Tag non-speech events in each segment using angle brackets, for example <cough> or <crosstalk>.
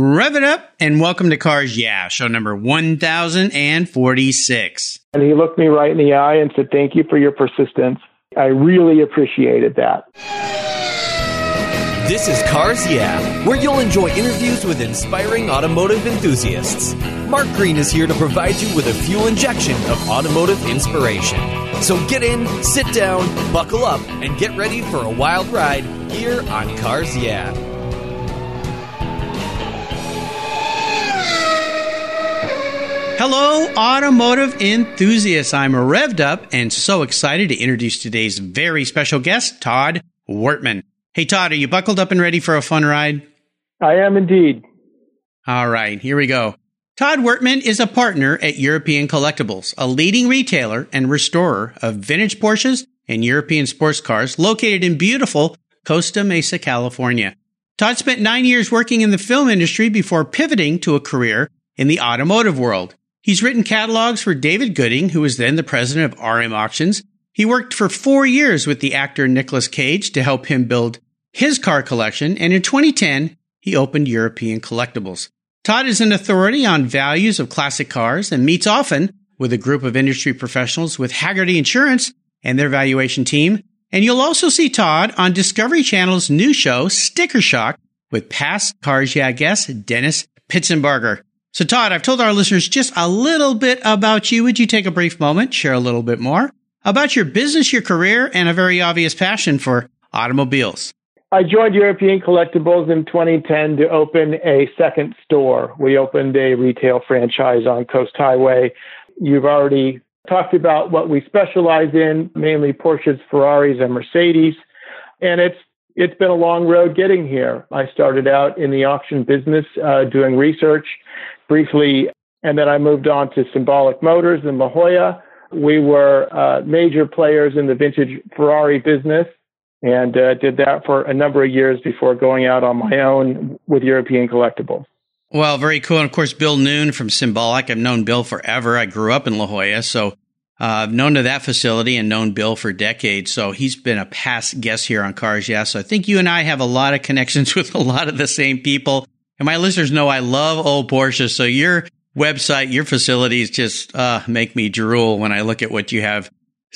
Rev it up and welcome to Cars Yeah, show number 1046. And he looked me right in the eye and said, Thank you for your persistence. I really appreciated that. This is Cars Yeah, where you'll enjoy interviews with inspiring automotive enthusiasts. Mark Green is here to provide you with a fuel injection of automotive inspiration. So get in, sit down, buckle up, and get ready for a wild ride here on Cars Yeah. Hello, automotive enthusiasts. I'm revved up and so excited to introduce today's very special guest, Todd Wertman. Hey, Todd, are you buckled up and ready for a fun ride? I am indeed. All right, here we go. Todd Wertman is a partner at European Collectibles, a leading retailer and restorer of vintage Porsches and European sports cars located in beautiful Costa Mesa, California. Todd spent nine years working in the film industry before pivoting to a career in the automotive world. He's written catalogs for David Gooding, who was then the president of RM Auctions. He worked for four years with the actor Nicolas Cage to help him build his car collection, and in 2010, he opened European Collectibles. Todd is an authority on values of classic cars and meets often with a group of industry professionals with Hagerty Insurance and their valuation team. And you'll also see Todd on Discovery Channel's new show, Sticker Shock, with past Cars Yeah guest Dennis Pitzenbarger. So, Todd, I've told our listeners just a little bit about you. Would you take a brief moment, share a little bit more about your business, your career, and a very obvious passion for automobiles? I joined European Collectibles in 2010 to open a second store. We opened a retail franchise on Coast Highway. You've already talked about what we specialize in, mainly Porsches, Ferraris, and Mercedes. And it's it's been a long road getting here. I started out in the auction business uh, doing research briefly, and then I moved on to Symbolic Motors in La Jolla. We were uh, major players in the vintage Ferrari business and uh, did that for a number of years before going out on my own with European Collectibles. Well, very cool. And of course, Bill Noon from Symbolic. I've known Bill forever. I grew up in La Jolla, so uh, I've known to that facility and known Bill for decades. So he's been a past guest here on Cars Yeah. So I think you and I have a lot of connections <laughs> with a lot of the same people. And my listeners know I love old Porsches. So your website, your facilities just uh, make me drool when I look at what you have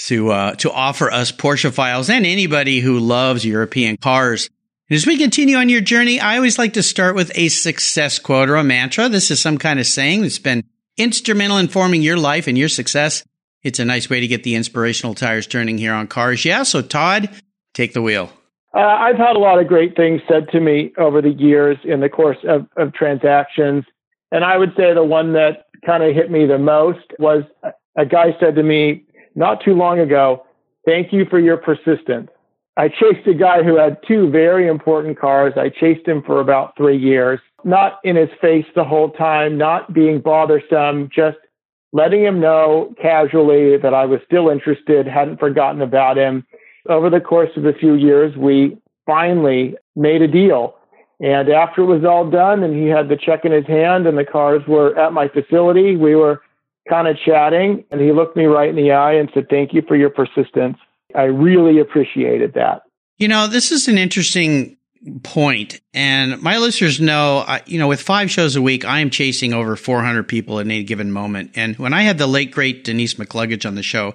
to uh, to offer us Porsche files and anybody who loves European cars. And as we continue on your journey, I always like to start with a success quote or a mantra. This is some kind of saying that's been instrumental in forming your life and your success. It's a nice way to get the inspirational tires turning here on cars. Yeah. So Todd, take the wheel. Uh, I've had a lot of great things said to me over the years in the course of, of transactions. And I would say the one that kind of hit me the most was a guy said to me not too long ago, Thank you for your persistence. I chased a guy who had two very important cars. I chased him for about three years, not in his face the whole time, not being bothersome, just letting him know casually that I was still interested, hadn't forgotten about him over the course of a few years, we finally made a deal. And after it was all done and he had the check in his hand and the cars were at my facility, we were kind of chatting and he looked me right in the eye and said, Thank you for your persistence. I really appreciated that. You know, this is an interesting point, and my listeners know, you know, with five shows a week, I am chasing over 400 people at any given moment. And when I had the late great Denise McCluggage on the show,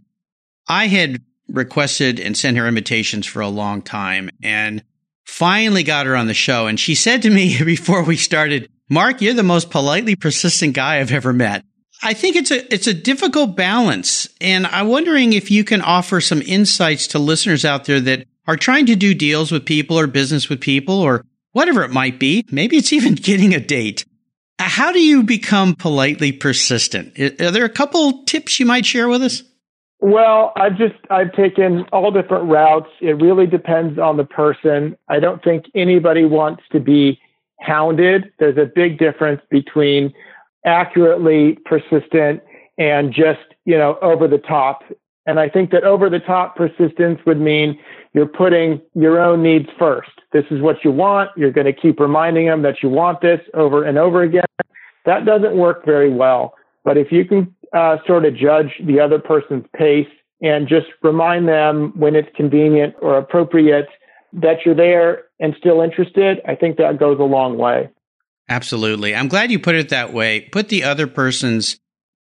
I had requested and sent her invitations for a long time and finally got her on the show. And she said to me <laughs> before we started, Mark, you're the most politely persistent guy I've ever met. I think it's a it's a difficult balance, and I'm wondering if you can offer some insights to listeners out there that are trying to do deals with people or business with people or whatever it might be. Maybe it's even <laughs> getting a date. Uh, how do you become politely persistent? Are there a couple tips you might share with us? Well, I've just I've taken all different routes. It really depends on the person. I don't think anybody wants to be hounded. There's a big difference between accurately persistent and just, you know, over the top. And I think that over the top persistence would mean you're putting your own needs first. This is what you want. You're going to keep reminding them that you want this over and over again. That doesn't work very well. But if you can uh, sort of judge the other person's pace and just remind them when it's convenient or appropriate that you're there and still interested, I think that goes a long way. Absolutely. I'm glad you put it that way. Put the other person's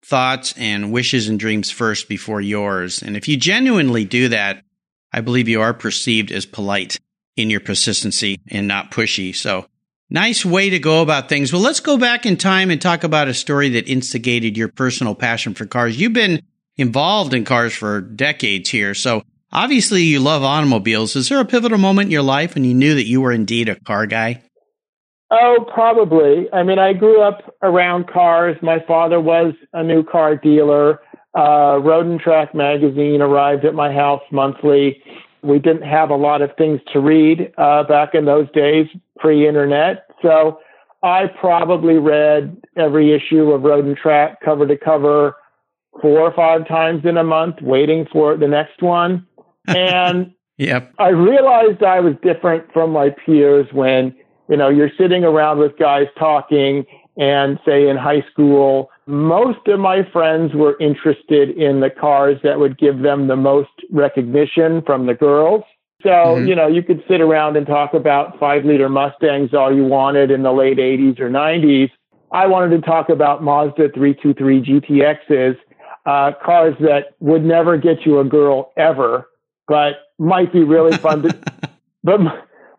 thoughts and wishes and dreams first before yours. And if you genuinely do that, I believe you are perceived as polite in your persistency and not pushy. So nice way to go about things. Well, let's go back in time and talk about a story that instigated your personal passion for cars. You've been involved in cars for decades here. So obviously you love automobiles. Is there a pivotal moment in your life when you knew that you were indeed a car guy? Oh, probably. I mean, I grew up around cars. My father was a new car dealer. Uh, Road and Track magazine arrived at my house monthly. We didn't have a lot of things to read uh, back in those days, pre internet. So I probably read every issue of Road and Track cover to cover four or five times in a month, waiting for the next one. <laughs> And yep. I realized I was different from my peers when you know, you're sitting around with guys talking and say in high school, most of my friends were interested in the cars that would give them the most recognition from the girls. So, mm-hmm. you know, you could sit around and talk about five liter Mustangs all you wanted in the late 80s or 90s. I wanted to talk about Mazda 323 GTXs, uh, cars that would never get you a girl ever, but might be really fun to, <laughs> but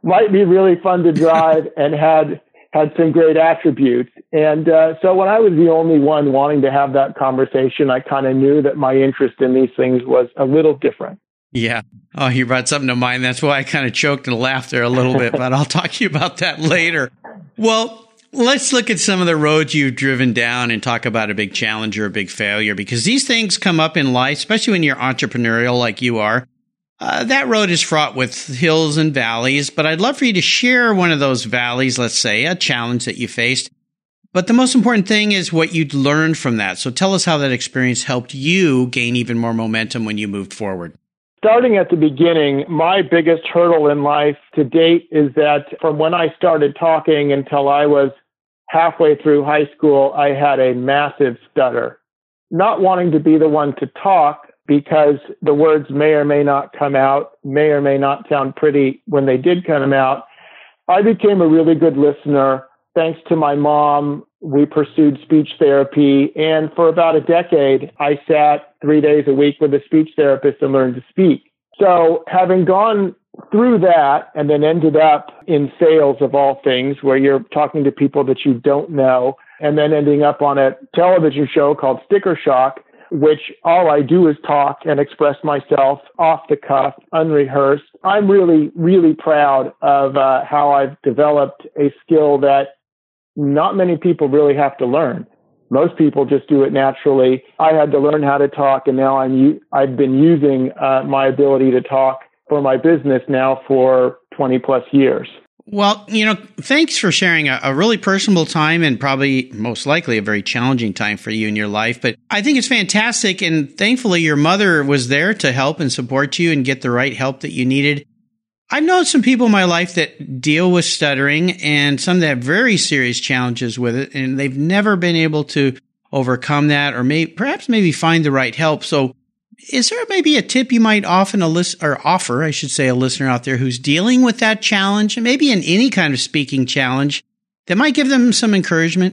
might be really fun to drive and had had some great attributes. And uh, so when I was the only one wanting to have that conversation, I kind of knew that my interest in these things was a little different. Yeah. Oh, you brought something to mind. That's why I kind of choked and laughed there a little bit, but I'll <laughs> talk to you about that later. Well, let's look at some of the roads you've driven down and talk about a big challenge or a big failure because these things come up in life, especially when you're entrepreneurial like you are. Uh, that road is fraught with hills and valleys, but I'd love for you to share one of those valleys, let's say, a challenge that you faced. But the most important thing is what you'd learned from that. So tell us how that experience helped you gain even more momentum when you moved forward. Starting at the beginning, my biggest hurdle in life to date is that from when I started talking until I was halfway through high school, I had a massive stutter. Not wanting to be the one to talk, because the words may or may not come out, may or may not sound pretty when they did come out. I became a really good listener. Thanks to my mom, we pursued speech therapy. And for about a decade, I sat three days a week with a speech therapist and learned to speak. So having gone through that and then ended up in sales of all things where you're talking to people that you don't know and then ending up on a television show called Sticker Shock which all I do is talk and express myself off the cuff, unrehearsed. I'm really, really proud of uh, how I've developed a skill that not many people really have to learn. Most people just do it naturally. I had to learn how to talk, and now I'm I've been using uh, my ability to talk for my business now for 20 plus years. Well, you know, thanks for sharing a, a, really personable time and probably most likely a very challenging time for you in your life. But I think it's fantastic. And thankfully, your mother was there to help and support you and get the right help that you needed. I've known some people in my life that deal with stuttering and some that have very serious challenges with it, and they've never been able to overcome that or may, perhaps maybe find the right help. So is there maybe a tip you might often a list or offer, I should say, a listener out there who's dealing with that challenge, and maybe in any kind of speaking challenge, that might give them some encouragement?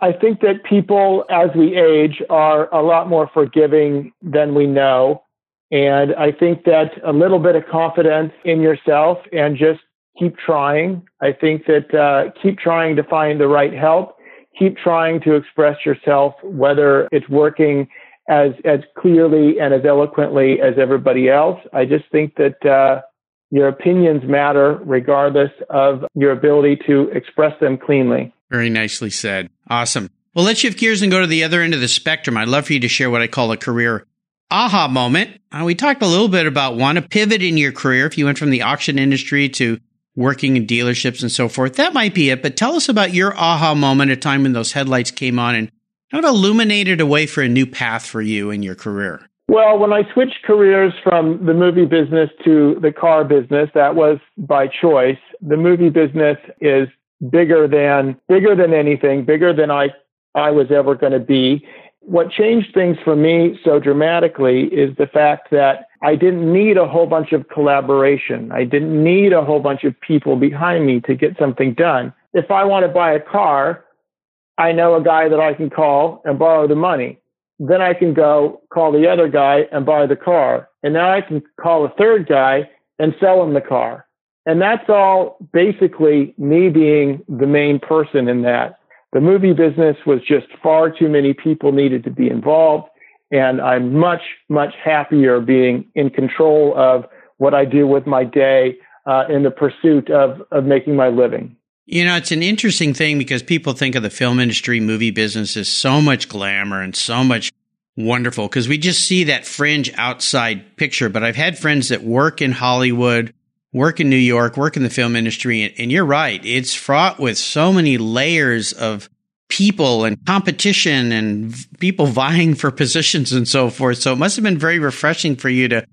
I think that people, as we age, are a lot more forgiving than we know. And I think that a little bit of confidence in yourself and just keep trying. I think that uh, keep trying to find the right help, keep trying to express yourself, whether it's working as as clearly and as eloquently as everybody else. I just think that uh, your opinions matter regardless of your ability to express them cleanly. Very nicely said. Awesome. Well, let's shift gears and go to the other end of the spectrum. I'd love for you to share what I call a career aha moment. Uh, we talked a little bit about one, a pivot in your career. If you went from the auction industry to working in dealerships and so forth, that might be it. But tell us about your aha moment, a time when those headlights came on and kind of illuminated a way for a new path for you in your career? Well, when I switched careers from the movie business to the car business, that was by choice. The movie business is bigger than bigger than anything, bigger than I I was ever going to be. What changed things for me so dramatically is the fact that I didn't need a whole bunch of collaboration. I didn't need a whole bunch of people behind me to get something done. if I want to buy a car, I know a guy that I can call and borrow the money. Then I can go call the other guy and buy the car. And now I can call a third guy and sell him the car. And that's all basically me being the main person in that. The movie business was just far too many people needed to be involved. And I'm much, much happier being in control of what I do with my day uh, in the pursuit of, of making my living. You know, it's an interesting thing because people think of the film industry, movie business as so much glamour and so much wonderful because we just see that fringe outside picture. But I've had friends that work in Hollywood, work in New York, work in the film industry. And, and you're right. It's fraught with so many layers of people and competition and people vying for positions and so forth. So it must have been very refreshing for you to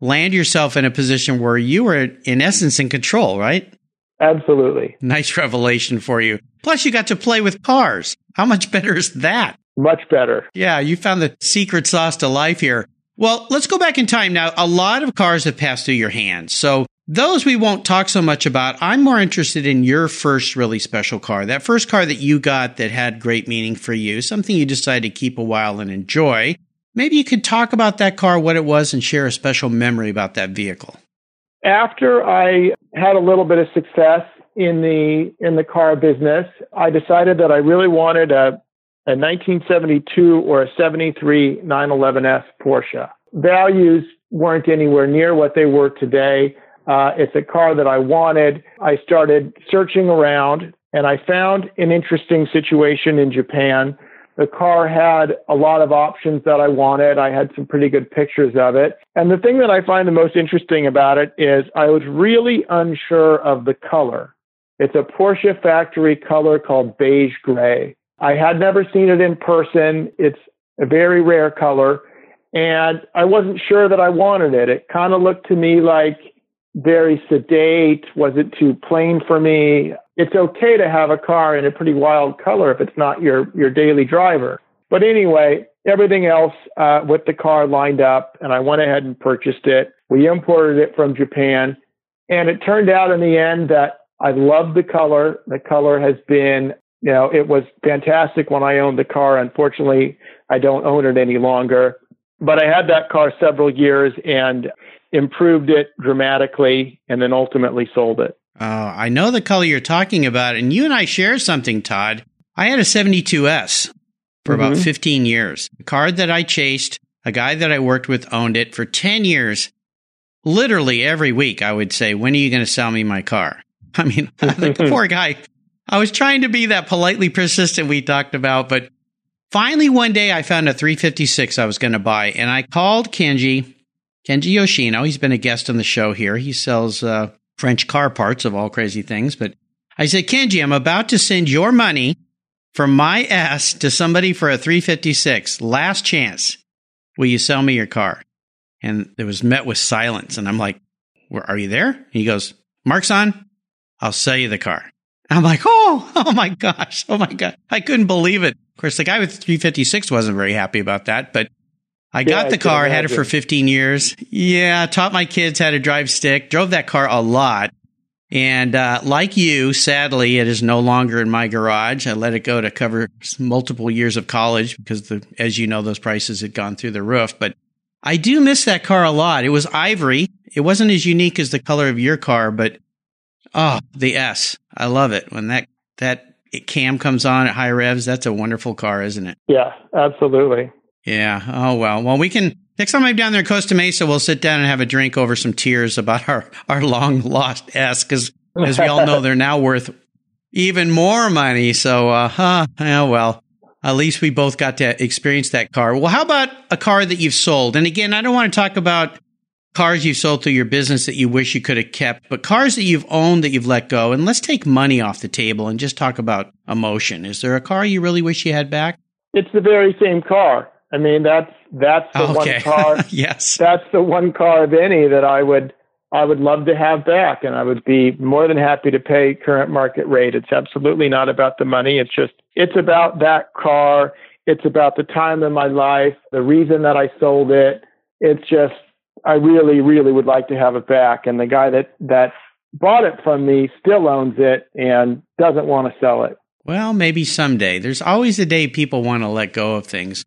land yourself in a position where you were in essence in control, right? Absolutely. Nice revelation for you. Plus, you got to play with cars. How much better is that? Much better. Yeah, you found the secret sauce to life here. Well, let's go back in time now. A lot of cars have passed through your hands. So those we won't talk so much about. I'm more interested in your first really special car. That first car that you got that had great meaning for you, something you decided to keep a while and enjoy. Maybe you could talk about that car, what it was, and share a special memory about that vehicle after I had a little bit of success in the in the car business, I decided that I really wanted a a 1972 or a 73 911S Porsche. Values weren't anywhere near what they were today. Uh, it's a car that I wanted. I started searching around and I found an interesting situation in Japan the car had a lot of options that I wanted. I had some pretty good pictures of it. And the thing that I find the most interesting about it is I was really unsure of the color. It's a Porsche factory color called beige gray. I had never seen it in person. It's a very rare color. And I wasn't sure that I wanted it. It kind of looked to me like very sedate. Was it too plain for me? It's okay to have a car in a pretty wild color if it's not your your daily driver. But anyway, everything else uh, with the car lined up, and I went ahead and purchased it. We imported it from Japan, and it turned out in the end that I loved the color. The color has been, you know, it was fantastic when I owned the car. Unfortunately, I don't own it any longer. But I had that car several years and improved it dramatically, and then ultimately sold it. Oh, I know the color you're talking about, and you and I share something, Todd. I had a 72S for mm-hmm. about 15 years. A car that I chased, a guy that I worked with owned it for 10 years. Literally every week, I would say, When are you going to sell me my car? <laughs> I mean, <laughs> the poor guy. I was trying to be that politely persistent we talked about, but finally one day I found a 356 I was going to buy, and I called Kenji, Kenji Yoshino. He's been a guest on the show here. He sells uh, French car parts of all crazy things. But I said, Kenji, I'm about to send your money from my S to somebody for a 356. Last chance. Will you sell me your car? And it was met with silence. And I'm like, are you there? And he goes, Mark's on. I'll sell you the car. I'm like, oh, <laughs> oh my gosh. Oh my God. I couldn't believe it. Of course, the guy with 356 wasn't very happy about that, but I got yeah, the car, had it for 15 years. Yeah, taught my kids how to drive stick, drove that car a lot. And uh, like you, sadly, it is no longer in my garage. I let it go to cover multiple years of college because, the, as you know, those prices had gone through the roof. But I do miss that car a lot. It was ivory. It wasn't as unique as the color of your car, but oh, the S. I love it when that that cam comes on at high revs. That's a wonderful car, isn't it? Yeah, absolutely. Yeah. Oh well. Well, we can next time I'm down there in Costa Mesa, we'll sit down and have a drink over some tears about our our long lost S because as we all know, they're now worth even more money. So, uh, huh. Oh well. At least we both got to experience that car. Well, how about a car that you've sold? And again, I don't want to talk about cars you've sold through your business that you wish you could have kept, but cars that you've owned that you've let go. And let's take money off the table and just talk about emotion. Is there a car you really wish you had back? It's the very same car. I mean, that's that's the okay. one car. <laughs> yes, that's the one car of any that I would I would love to have back, and I would be more than happy to pay current market rate. It's absolutely not about the money. It's just it's about that car. It's about the time in my life, the reason that I sold it. It's just I really, really would like to have it back. And the guy that that bought it from me still owns it and doesn't want to sell it. Well, maybe someday. There's always a day people want to let go of things.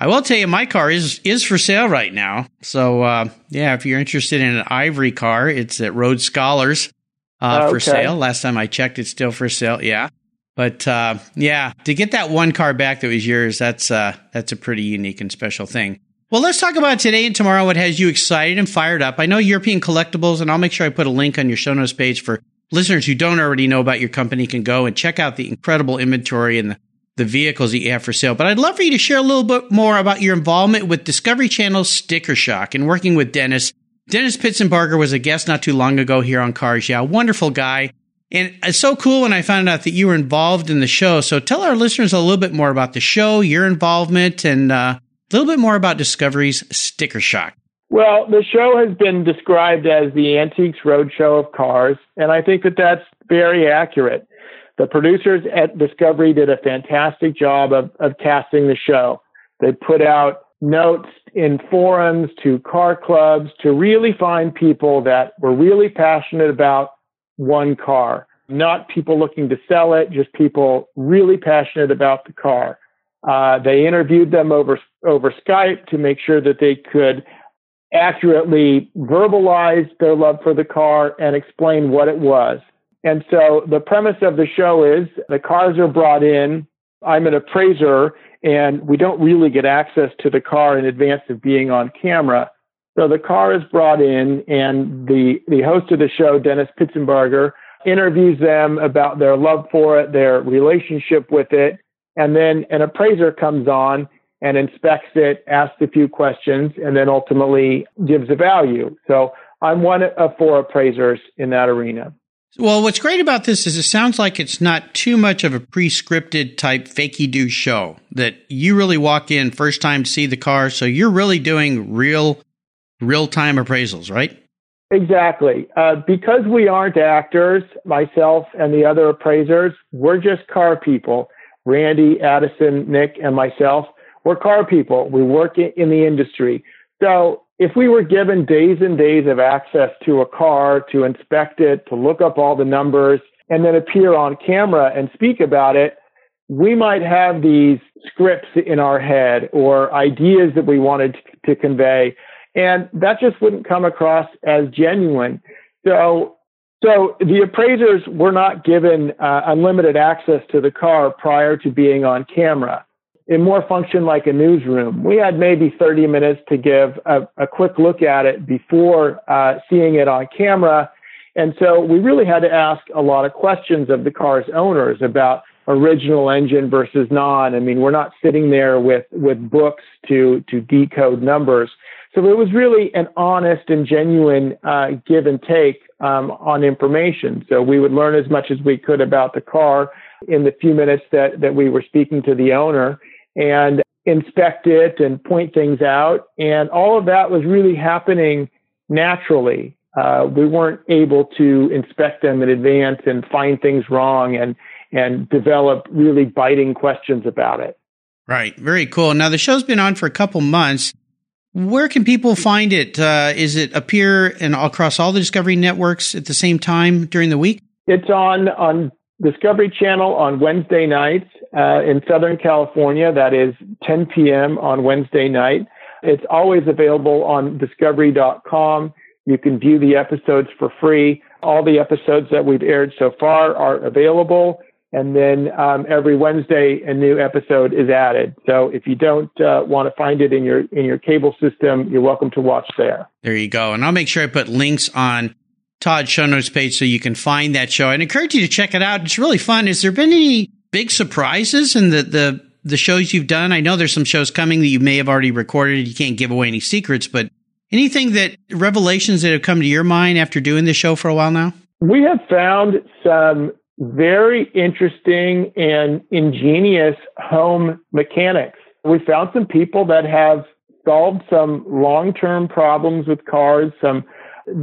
I will tell you, my car is is for sale right now. So uh, yeah, if you're interested in an ivory car, it's at Road Scholars uh, okay. for sale. Last time I checked, it's still for sale. Yeah, but uh, yeah, to get that one car back that was yours, that's uh, that's a pretty unique and special thing. Well, let's talk about today and tomorrow. What has you excited and fired up? I know European Collectibles, and I'll make sure I put a link on your show notes page for listeners who don't already know about your company can go and check out the incredible inventory and the the vehicles that you have for sale. But I'd love for you to share a little bit more about your involvement with Discovery Channel's Sticker Shock and working with Dennis. Dennis Pitzenbarger was a guest not too long ago here on Cars Yeah, wonderful guy. And it's so cool when I found out that you were involved in the show. So tell our listeners a little bit more about the show, your involvement, and uh, a little bit more about Discovery's Sticker Shock. Well, the show has been described as the Antiques Roadshow of cars, and I think that that's very accurate. The producers at Discovery did a fantastic job of, of casting the show. They put out notes in forums to car clubs to really find people that were really passionate about one car, not people looking to sell it, just people really passionate about the car. Uh, they interviewed them over over Skype to make sure that they could accurately verbalize their love for the car and explain what it was. And so the premise of the show is the cars are brought in. I'm an appraiser and we don't really get access to the car in advance of being on camera. So the car is brought in and the, the host of the show, Dennis Pitzenbarger, interviews them about their love for it, their relationship with it. And then an appraiser comes on and inspects it, asks a few questions, and then ultimately gives a value. So I'm one of four appraisers in that arena. Well, what's great about this is it sounds like it's not too much of a pre-scripted type fakey do show that you really walk in first time to see the car. So you're really doing real, real time appraisals, right? Exactly. Uh, because we aren't actors, myself and the other appraisers, we're just car people. Randy, Addison, Nick, and myself, we're car people. We work in the industry. So if we were given days and days of access to a car to inspect it, to look up all the numbers, and then appear on camera and speak about it, we might have these scripts in our head or ideas that we wanted to convey. And that just wouldn't come across as genuine. So, so the appraisers were not given uh, unlimited access to the car prior to being on camera it more functioned like a newsroom. We had maybe 30 minutes to give a, a quick look at it before uh, seeing it on camera. And so we really had to ask a lot of questions of the car's owners about original engine versus non. I mean, we're not sitting there with, with books to, to decode numbers. So it was really an honest and genuine uh, give and take um, on information. So we would learn as much as we could about the car in the few minutes that, that we were speaking to the owner and inspect it and point things out. And all of that was really happening naturally. Uh, we weren't able to inspect them in advance and find things wrong and and develop really biting questions about it. Right. Very cool. Now the show's been on for a couple months. Where can people find it? Uh, is it appear and across all the Discovery networks at the same time during the week? It's on on Discovery Channel on Wednesday nights uh, in Southern California. That is 10 p.m. on Wednesday night. It's always available on discovery.com. You can view the episodes for free. All the episodes that we've aired so far are available. And then um, every Wednesday, a new episode is added. So if you don't uh, want to find it in your in your cable system, you're welcome to watch there. There you go. And I'll make sure I put links on Todd's show notes page so you can find that show. I'd encourage you to check it out. It's really fun. Has there been any big surprises in the, the, the shows you've done? I know there's some shows coming that you may have already recorded. You can't give away any secrets, but anything that revelations that have come to your mind after doing this show for a while now? We have found some very interesting and ingenious home mechanics. We found some people that have solved some long term problems with cars, some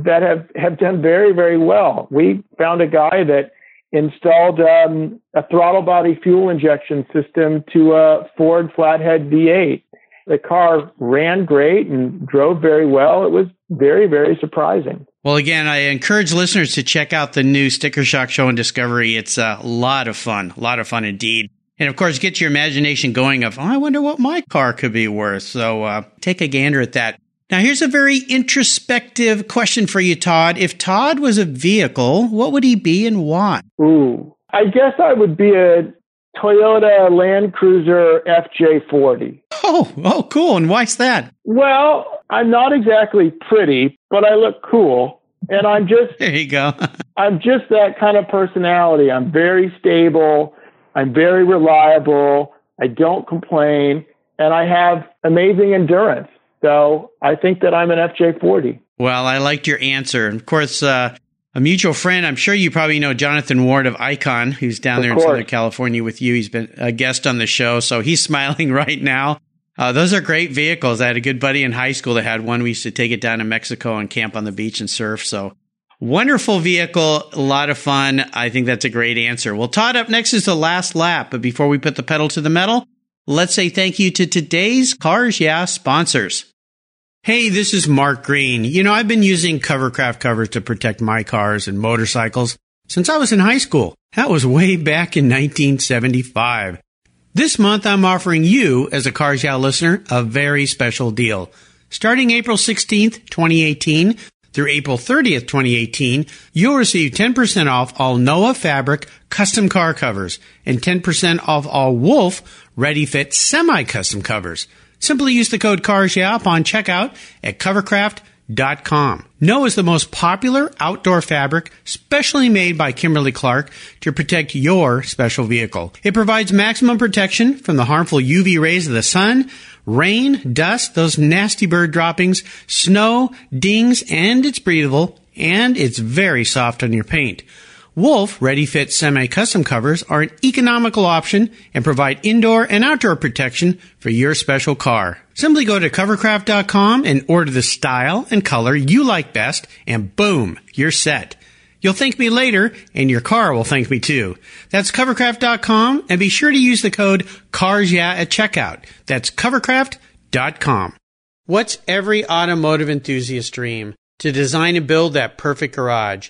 that have, have done very, very well. We found a guy that installed um, a throttle body fuel injection system to a Ford Flathead V8. The car ran great and drove very well. It was very, very surprising. Well, again, I encourage listeners to check out the new Sticker Shock Show and Discovery. It's a lot of fun, a lot of fun indeed. And of course, get your imagination going of, oh, I wonder what my car could be worth. So uh, take a gander at that. Now, here's a very introspective question for you, Todd. If Todd was a vehicle, what would he be and why? Ooh, I guess I would be a Toyota Land Cruiser FJ40. Oh, oh, cool. And why's that? Well, I'm not exactly pretty, but I look cool. And I'm just, there you go. <laughs> I'm just that kind of personality. I'm very stable. I'm very reliable. I don't complain and I have amazing endurance. So I think that I'm an FJ40. Well, I liked your answer. Of course, uh, a mutual friend. I'm sure you probably know Jonathan Ward of Icon, who's down of there course. in Southern California with you. He's been a guest on the show, so he's <laughs> smiling right now. Uh, those are great vehicles. I had a good buddy in high school that had one. We used to take it down to Mexico and camp on the beach and surf. So wonderful vehicle, a lot of fun. I think that's a great answer. Well, Todd, up next is the last lap. But before we put the pedal to the metal, let's say thank you to today's Cars Yeah sponsors. Hey, this is Mark Green. You know, I've been using Covercraft covers to protect my cars and motorcycles since I was in high school. That was way back in 1975. This month, I'm offering you, as a Cars listener, a very special deal. Starting April 16th, 2018 through April 30th, 2018, you'll receive 10% off all Noah Fabric custom car covers and 10% off all Wolf Ready Fit semi-custom covers. Simply use the code CARS yeah upon checkout at covercraft.com. Noah is the most popular outdoor fabric specially made by Kimberly Clark to protect your special vehicle. It provides maximum protection from the harmful UV rays of the sun, rain, dust, those nasty bird droppings, snow, dings, and it's breathable and it's very soft on your paint. Wolf Ready Fit Semi Custom Covers are an economical option and provide indoor and outdoor protection for your special car. Simply go to covercraft.com and order the style and color you like best, and boom, you're set. You'll thank me later, and your car will thank me too. That's covercraft.com, and be sure to use the code CARSYEAH at checkout. That's covercraft.com. What's every automotive enthusiast dream? To design and build that perfect garage.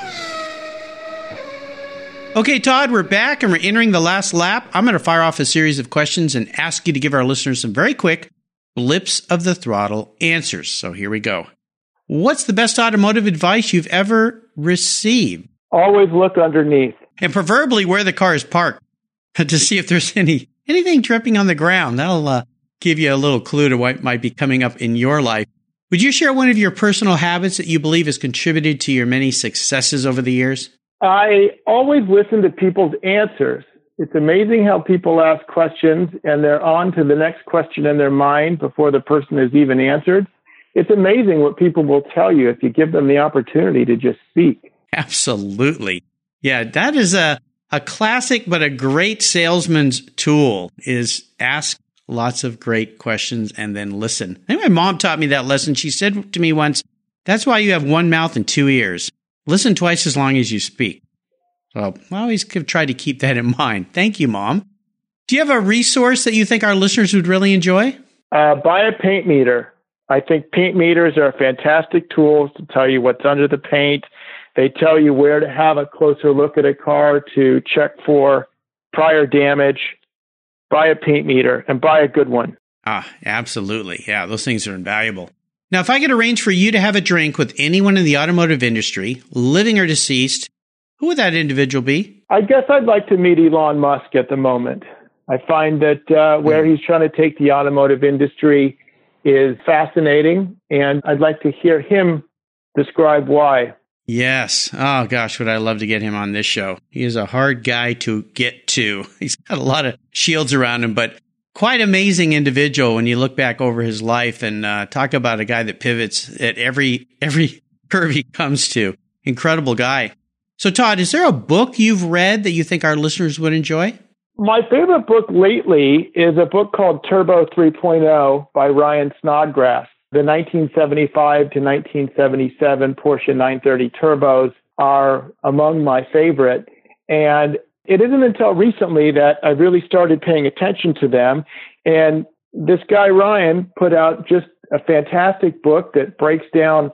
Okay, Todd, we're back and we're entering the last lap. I'm going to fire off a series of questions and ask you to give our listeners some very quick blips of the throttle answers. So here we go. What's the best automotive advice you've ever received? Always look underneath. And preferably where the car is parked <laughs> to see if there's any anything dripping on the ground. That'll uh, give you a little clue to what might be coming up in your life. Would you share one of your personal habits that you believe has contributed to your many successes over the years? I always listen to people's answers. It's amazing how people ask questions and they're on to the next question in their mind before the person has even answered. It's amazing what people will tell you if you give them the opportunity to just speak. Absolutely. Yeah, that is a, a classic but a great salesman's tool is ask lots of great questions and then listen. I think my mom taught me that lesson. She said to me once, that's why you have one mouth and two ears. Listen twice as long as you speak. So I always try to keep that in mind. Thank you, Mom. Do you have a resource that you think our listeners would really enjoy? Uh, buy a paint meter. I think paint meters are fantastic tools to tell you what's under the paint. They tell you where to have a closer look at a car to check for prior damage. Buy a paint meter and buy a good one. Ah, absolutely. Yeah, those things are invaluable. Now, if I could arrange for you to have a drink with anyone in the automotive industry, living or deceased, who would that individual be? I guess I'd like to meet Elon Musk at the moment. I find that uh, where he's trying to take the automotive industry is fascinating, and I'd like to hear him describe why. Yes. Oh gosh, would I love to get him on this show. He is a hard guy to get to. <laughs> He's got a lot of shields around him, but quite amazing individual when you look back over his life and uh, talk about a guy that pivots at every every <laughs> curve he comes to. Incredible guy. So Todd, is there a book you've read that you think our listeners would enjoy? My favorite book lately is a book called Turbo 3.0 by Ryan Snodgrass. The 1975 to 1977 Porsche 930 turbos are among my favorite. And it isn't until recently that I really started paying attention to them. And this guy, Ryan, put out just a fantastic book that breaks down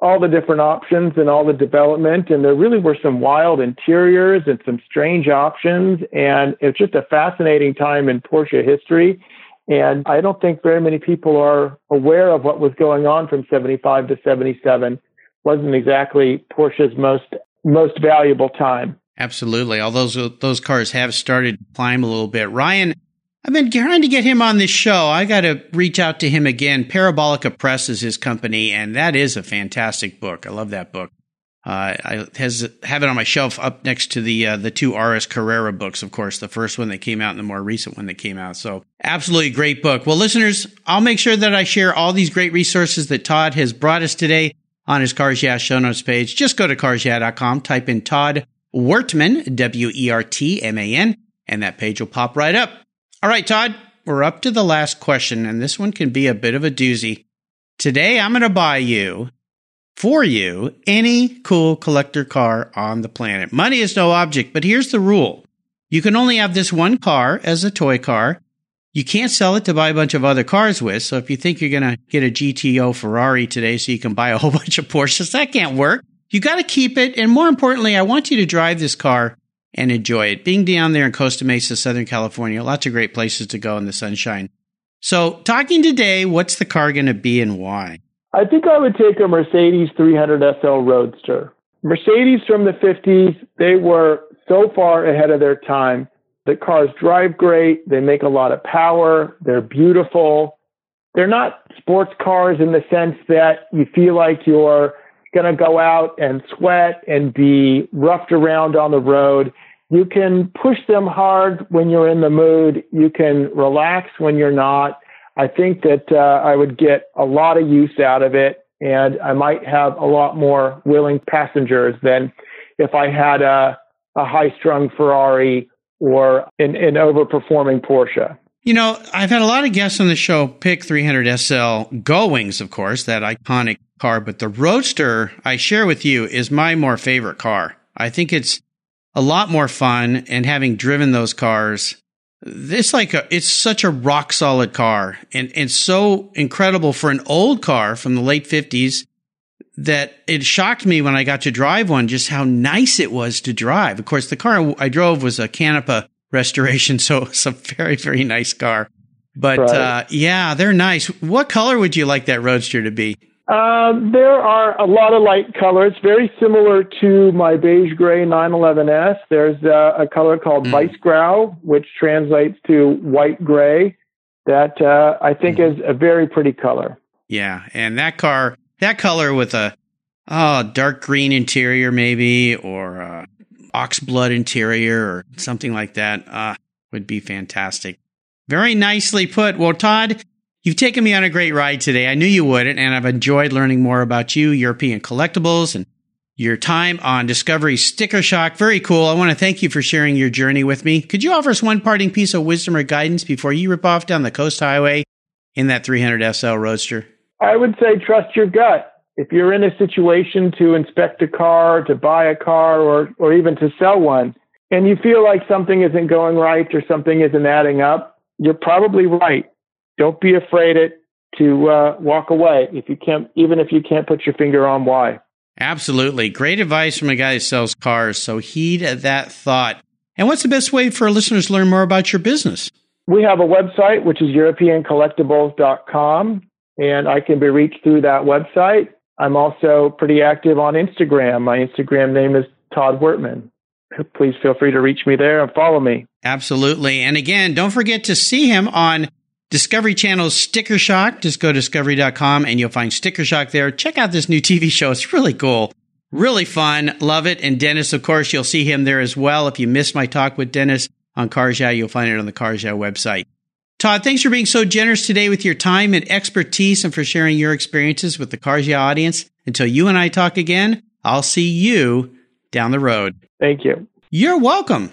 all the different options and all the development. And there really were some wild interiors and some strange options. And it's just a fascinating time in Porsche history. And I don't think very many people are aware of what was going on from 75 to 77. Wasn't exactly Porsche's most most valuable time. Absolutely. All those those cars have started to climb a little bit. Ryan, I've been trying to get him on this show. I got to reach out to him again. Parabolica Press is his company, and that is a fantastic book. I love that book. Uh, I has have it on my shelf up next to the uh, the two RS Carrera books, of course, the first one that came out and the more recent one that came out. So, absolutely great book. Well, listeners, I'll make sure that I share all these great resources that Todd has brought us today on his Cars Yeah show notes page. Just go to carsyeah.com, type in Todd Wertman, W E R T M A N, and that page will pop right up. All right, Todd, we're up to the last question, and this one can be a bit of a doozy. Today, I'm going to buy you for you any cool collector car on the planet. Money is no object, but here's the rule. You can only have this one car as a toy car. You can't sell it to buy a bunch of other cars with. So if you think you're going to get a GTO Ferrari today so you can buy a whole <laughs> bunch of Porsches, that can't work. You got to keep it. And more importantly, I want you to drive this car and enjoy it. Being down there in Costa Mesa, Southern California, lots of great places to go in the sunshine. So talking today, what's the car going to be and why? I think I would take a Mercedes 300 SL Roadster. Mercedes from the 50s, they were so far ahead of their time. The cars drive great, they make a lot of power, they're beautiful. They're not sports cars in the sense that you feel like you're going to go out and sweat and be roughed around on the road. You can push them hard when you're in the mood. You can relax when you're not. I think that uh, I would get a lot of use out of it, and I might have a lot more willing passengers than if I had a, a high-strung Ferrari or an, an overperforming Porsche. You know, I've had a lot of guests on the show pick 300 SL Wings, of course, that iconic car, but the Roadster I share with you is my more favorite car. I think it's a lot more fun and having driven those cars, it's like a, it's such a rock solid car and, and so incredible for an old car from the late fifties that it shocked me when I got to drive one, just how nice it was to drive. Of course, the car I drove was a Canepa restoration, <laughs> so it's a very, very nice car. But right. uh, yeah, they're nice. What color would you like that Roadster to be? Um, there are a lot of light colors, very similar to my beige gray 911S. There's uh, a color called mm. Weißgrau, which translates to white gray. That uh, I think mm. is a very pretty color. Yeah, and that car, that color with a oh dark green interior, maybe, or uh, oxblood interior, or something like that, uh, would be fantastic. Very nicely put. Well, Todd, You've taken me on a great ride today. I knew you would, and I've enjoyed learning more about you, European collectibles, and your time on Discovery Sticker Shock. Very cool. I want to thank you for sharing your journey with me. Could you offer us one parting piece of wisdom or guidance before you rip off down the coast highway in that 300 SL Roadster? I would say trust your gut. If you're in a situation to inspect a car, to buy a car, or, or even to sell one, and you feel like something isn't going right or something isn't adding up, you're probably right don't be afraid it to uh, walk away if you can't, even if you can't put your finger on why. Absolutely. Great advice from a guy who sells cars. So heed that thought. And what's the best way for listeners to learn more about your business? We have a website, which is EuropeanCollectibles.com. and I can be reached through that website. I'm also pretty active on Instagram. My Instagram name is Todd Wertman. Please feel free to reach me there and follow me. Absolutely. And again, don't forget to see him on Discovery Channel's Sticker Shock. Just go to discovery.com and you'll find Sticker Shock there. Check out this new TV show. It's really cool. Really fun. Love it. And Dennis, of course, you'll see him there as well. If you missed my talk with Dennis on Cars Yeah, you'll find it on the Cars Yeah website. Todd, thanks for being so generous today with your time and expertise and for sharing your experiences with the Cars Yeah audience. Until you and I talk again, I'll see you down the road. Thank you. You're welcome.